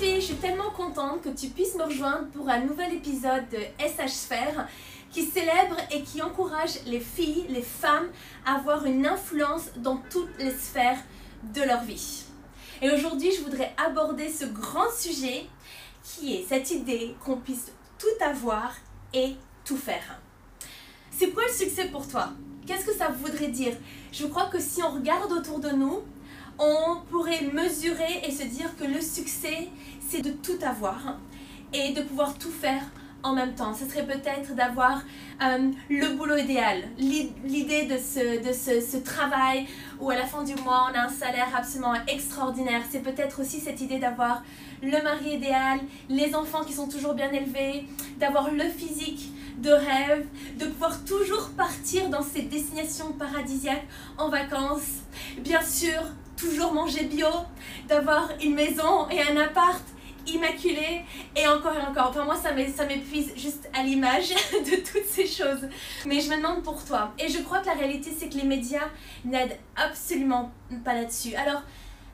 je suis tellement contente que tu puisses me rejoindre pour un nouvel épisode de SH Sphère qui célèbre et qui encourage les filles, les femmes à avoir une influence dans toutes les sphères de leur vie. Et aujourd'hui, je voudrais aborder ce grand sujet qui est cette idée qu'on puisse tout avoir et tout faire. C'est quoi le succès pour toi? Qu'est-ce que ça voudrait dire? Je crois que si on regarde autour de nous, on pourrait mesurer et se dire que le succès, c'est de tout avoir et de pouvoir tout faire en même temps. Ce serait peut-être d'avoir euh, le boulot idéal, l'idée de, ce, de ce, ce, travail où à la fin du mois on a un salaire absolument extraordinaire. C'est peut-être aussi cette idée d'avoir le mari idéal, les enfants qui sont toujours bien élevés, d'avoir le physique de rêve, de pouvoir toujours partir dans ces destinations paradisiaques en vacances. Bien sûr, toujours manger bio, d'avoir une maison et un appart immaculé et encore et encore. Enfin moi ça m'épuise juste à l'image de toutes ces choses. Mais je me demande pour toi. Et je crois que la réalité c'est que les médias n'aident absolument pas là-dessus. Alors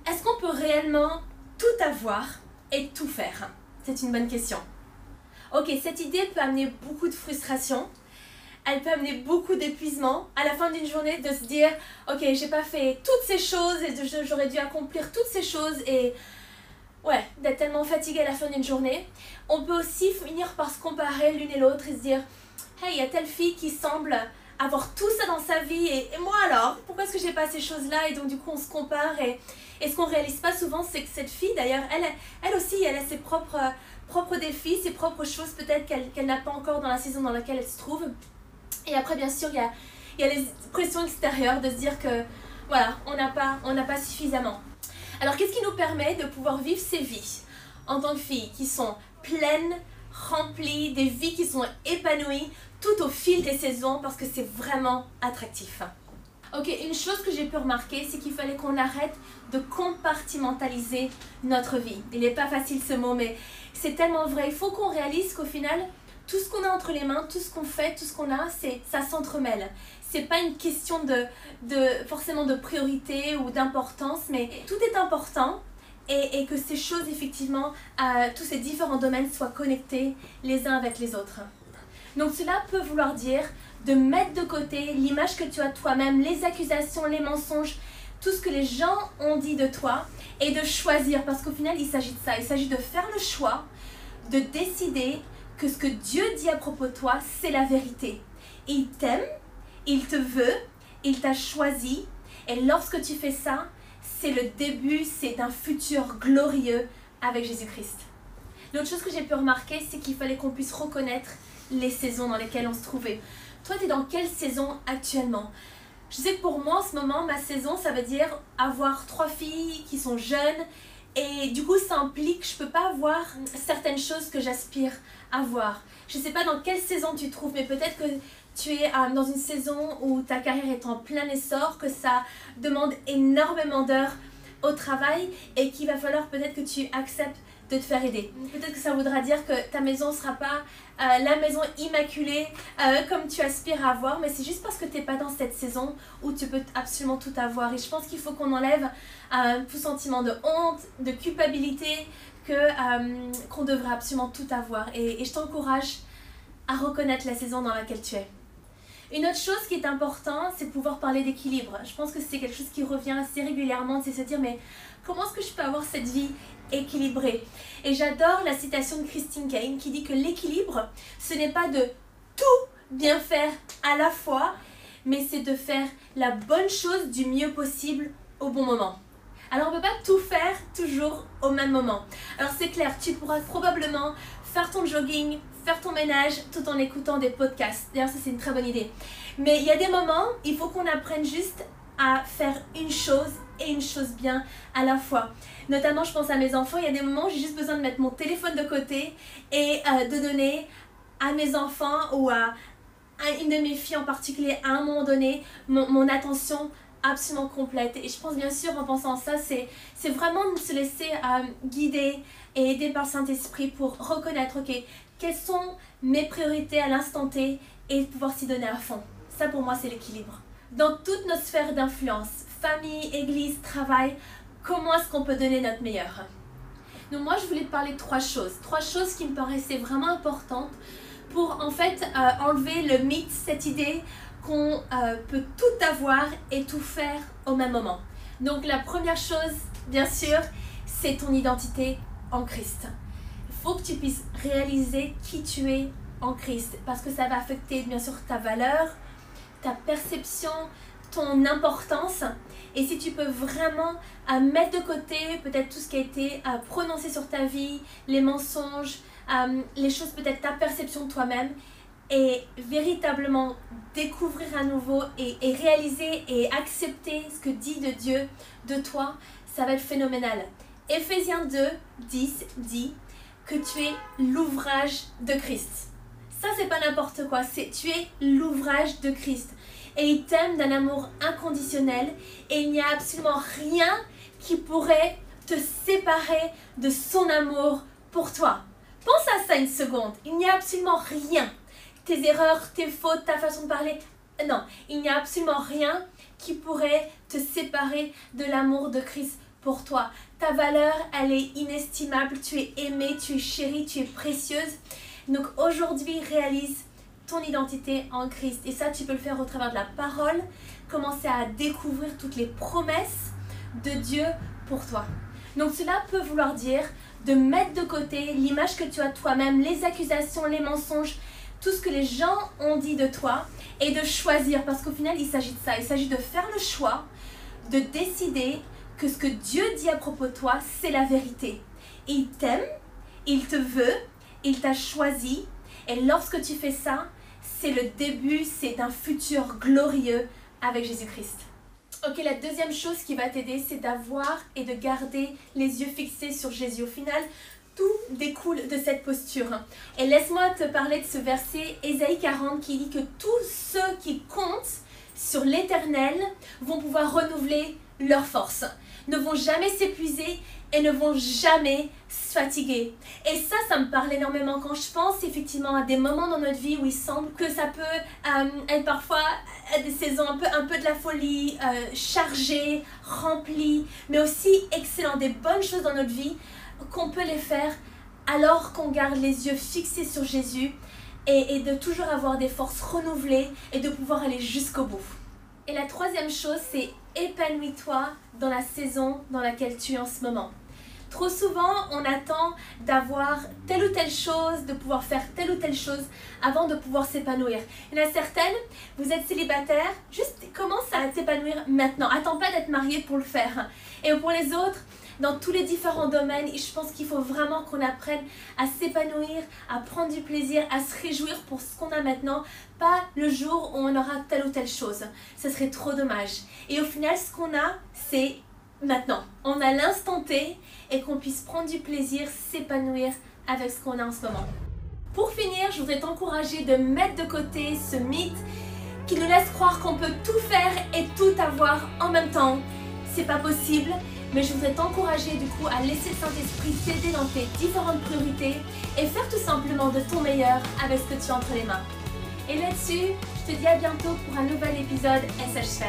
est-ce qu'on peut réellement tout avoir et tout faire? C'est une bonne question. Ok, cette idée peut amener beaucoup de frustration. Elle peut amener beaucoup d'épuisement à la fin d'une journée de se dire ok j'ai pas fait toutes ces choses et j'aurais dû accomplir toutes ces choses et ouais, d'être tellement fatigué à la fin d'une journée. On peut aussi finir par se comparer l'une et l'autre et se dire Hey, il y a telle fille qui semble avoir tout ça dans sa vie et, moi alors Pourquoi est-ce que j'ai pas ces choses-là Et donc du coup on se compare et, et ce qu'on réalise pas souvent c'est que cette fille d'ailleurs, elle, elle aussi elle a ses propres, propres défis, ses propres choses peut-être qu'elle n'a pas encore dans la saison dans laquelle elle se trouve. Et après bien sûr il y a, les pressions extérieures de se dire que voilà, on n'a pas, pas suffisamment. Alors qu'est-ce qui nous permet de pouvoir vivre ces vies en tant que filles qui sont pleines, remplies, des vies qui sont épanouies tout au fil des saisons parce que c'est vraiment attractif? Ok, une chose que j'ai pu remarquer, c'est qu'il fallait qu'on arrête de compartimentaliser notre vie. Il n'est pas facile ce mot, mais c'est tellement vrai. Il faut qu'on réalise qu'au final, tout ce qu'on a entre les mains, tout ce qu'on fait, tout ce qu'on a, c'est ça s'entremêle c'est pas une question de, de forcément de priorité ou d'importance, mais tout est important et, et, que ces choses, effectivement, euh, tous ces différents domaines soient connectés les uns avec les autres. Donc cela peut vouloir dire de mettre de côté l'image que tu as toi-même, les accusations, les mensonges, tout ce que les gens ont dit de toi et de choisir, parce qu'au final, il s'agit de ça. Il s'agit de faire le choix, de décider que ce que Dieu dit à propos de toi, c'est la vérité. Il t'aime il te veut, il t'a choisi, et lorsque tu fais ça, c'est le début, c'est un futur glorieux avec Jésus-Christ. L'autre chose que j'ai pu remarquer, c'est qu'il fallait qu'on puisse reconnaître les saisons dans lesquelles on se trouvait. Toi, tu es dans quelle saison actuellement? Je sais que pour moi, en ce moment, ma saison, ça veut dire avoir trois filles qui sont jeunes. Et du coup, ça implique que je peux pas avoir certaines choses que j'aspire à voir. Je sais pas dans quelle saison tu trouves, mais peut-être que tu es euh, dans une saison où ta carrière est en plein essor, que ça demande énormément d'heures au travail et qu'il va falloir peut-être que tu acceptes de te faire aider. Peut-être que ça voudra dire que ta maison ne sera pas euh, la maison immaculée euh, comme tu aspires à avoir, mais c'est juste parce que tu n'es pas dans cette saison où tu peux absolument tout avoir. Et je pense qu'il faut qu'on enlève tout sentiment de honte, de culpabilité, qu'on devrait absolument tout avoir. et je t'encourage à reconnaître la saison dans laquelle tu es. Une autre chose qui est importante, c'est pouvoir parler d'équilibre. Je pense que c'est quelque chose qui revient assez régulièrement, c'est se dire mais comment est-ce que je peux avoir cette vie équilibrée? Et j'adore la citation de Christine Kane qui dit que l'équilibre, ce n'est pas de tout bien faire à la fois, mais c'est de faire la bonne chose du mieux possible au bon moment. Alors on ne peut pas tout faire toujours au même moment. Alors c'est clair, tu pourras probablement faire ton jogging, faire ton ménage tout en écoutant des podcasts. D'ailleurs, ça c'est une très bonne idée. Mais il y a des moments, il faut qu'on apprenne juste à faire une chose et une chose bien à la fois. Notamment, je pense à mes enfants, il y a des moments où j'ai juste besoin de mettre mon téléphone de côté et euh, de donner à mes enfants ou à, une de mes filles en particulier à un moment donné mon, attention absolument complète. Et je pense bien sûr en pensant à ça, c'est vraiment de se laisser euh, guider et aider par Saint-Esprit pour reconnaître, ok, quelles sont mes priorités à l'instant T et pouvoir s'y donner à fond. Ça pour moi c'est l'équilibre. Dans toutes nos sphères d'influence, famille, église, travail, comment est-ce qu'on peut donner notre meilleur? Donc moi, je voulais te parler de trois choses. Trois choses qui me paraissaient vraiment importantes pour en fait euh, enlever le mythe, cette idée qu'on euh, peut tout avoir et tout faire au même moment. Donc la première chose, bien sûr, c'est ton identité en Christ. Il faut que tu puisses réaliser qui tu es en Christ parce que ça va affecter bien sûr ta valeur, ta perception, ton importance. Et si tu peux vraiment à mettre de côté peut-être tout ce qui a été à prononcé sur ta vie, les mensonges, euh, les choses peut-être ta perception de toi-même, et véritablement découvrir à nouveau et, et, réaliser et accepter ce que dit de Dieu de toi, ça va être phénoménal. Éphésiens 2, 10 dit que tu es l'ouvrage de Christ. Ça, c'est pas n'importe quoi, c'est tu es l'ouvrage de Christ. Et il t'aime d'un amour inconditionnel et il n'y a absolument rien qui pourrait te séparer de son amour pour toi. Pense à ça une seconde. Il n'y a absolument rien. Tes erreurs, tes fautes, ta façon de parler. Non, il n'y a absolument rien qui pourrait te séparer de l'amour de Christ pour toi. Ta valeur, elle est inestimable. Tu es aimée, tu es chérie, tu es précieuse. Donc aujourd'hui, réalise ton identité en Christ. Et ça, tu peux le faire au travers de la parole. Commencer à découvrir toutes les promesses de Dieu pour toi. Donc cela peut vouloir dire de mettre de côté l'image que tu as toi-même, les accusations, les mensonges, tout ce que les gens ont dit de toi et de choisir. Parce qu'au final, il s'agit de ça. Il s'agit de faire le choix, de décider que ce que Dieu dit à propos de toi, c'est la vérité. Il t'aime, il te veut, il t'a choisi. Et lorsque tu fais ça, c'est le début, c'est un futur glorieux avec Jésus-Christ. Ok, la deuxième chose qui va t'aider, c'est d'avoir et de garder les yeux fixés sur Jésus. Au final, tout découle de cette posture. Et laisse-moi te parler de ce verset, Ésaïe 40, qui dit que tous ceux qui comptent sur l'éternel vont pouvoir renouveler leur force, ne vont jamais s'épuiser et ne vont jamais se fatiguer. Et ça, ça me parle énormément quand je pense effectivement à des moments dans notre vie où il semble que ça peut euh, être parfois des saisons un peu, un peu de la folie, euh, chargées, remplies, mais aussi excellent, des bonnes choses dans notre vie qu'on peut les faire alors qu'on garde les yeux fixés sur Jésus et, et de toujours avoir des forces renouvelées et de pouvoir aller jusqu'au bout. Et la troisième chose, c'est épanouis-toi dans la saison dans laquelle tu es en ce moment. Trop souvent, on attend d'avoir telle ou telle chose, de pouvoir faire telle ou telle chose avant de pouvoir s'épanouir. Il y en a certaines, vous êtes célibataire, juste commence à t'épanouir maintenant. Attends pas d'être marié pour le faire. Et pour les autres, dans tous les différents domaines, je pense qu'il faut vraiment qu'on apprenne à s'épanouir, à prendre du plaisir, à se réjouir pour ce qu'on a maintenant, pas le jour où on aura telle ou telle chose. Ce serait trop dommage. Et au final, ce qu'on a, c'est maintenant. On a l'instant T et qu'on puisse prendre du plaisir, s'épanouir avec ce qu'on a en ce moment. Pour finir, je voudrais t'encourager de mettre de côté ce mythe qui nous laisse croire qu'on peut tout faire et tout avoir en même temps. C'est pas possible, mais je voudrais t'encourager du coup à laisser le Saint-Esprit t'aider dans tes différentes priorités et faire tout simplement de ton meilleur avec ce que tu as entre les mains. Et là-dessus, je te dis à bientôt pour un nouvel épisode SH.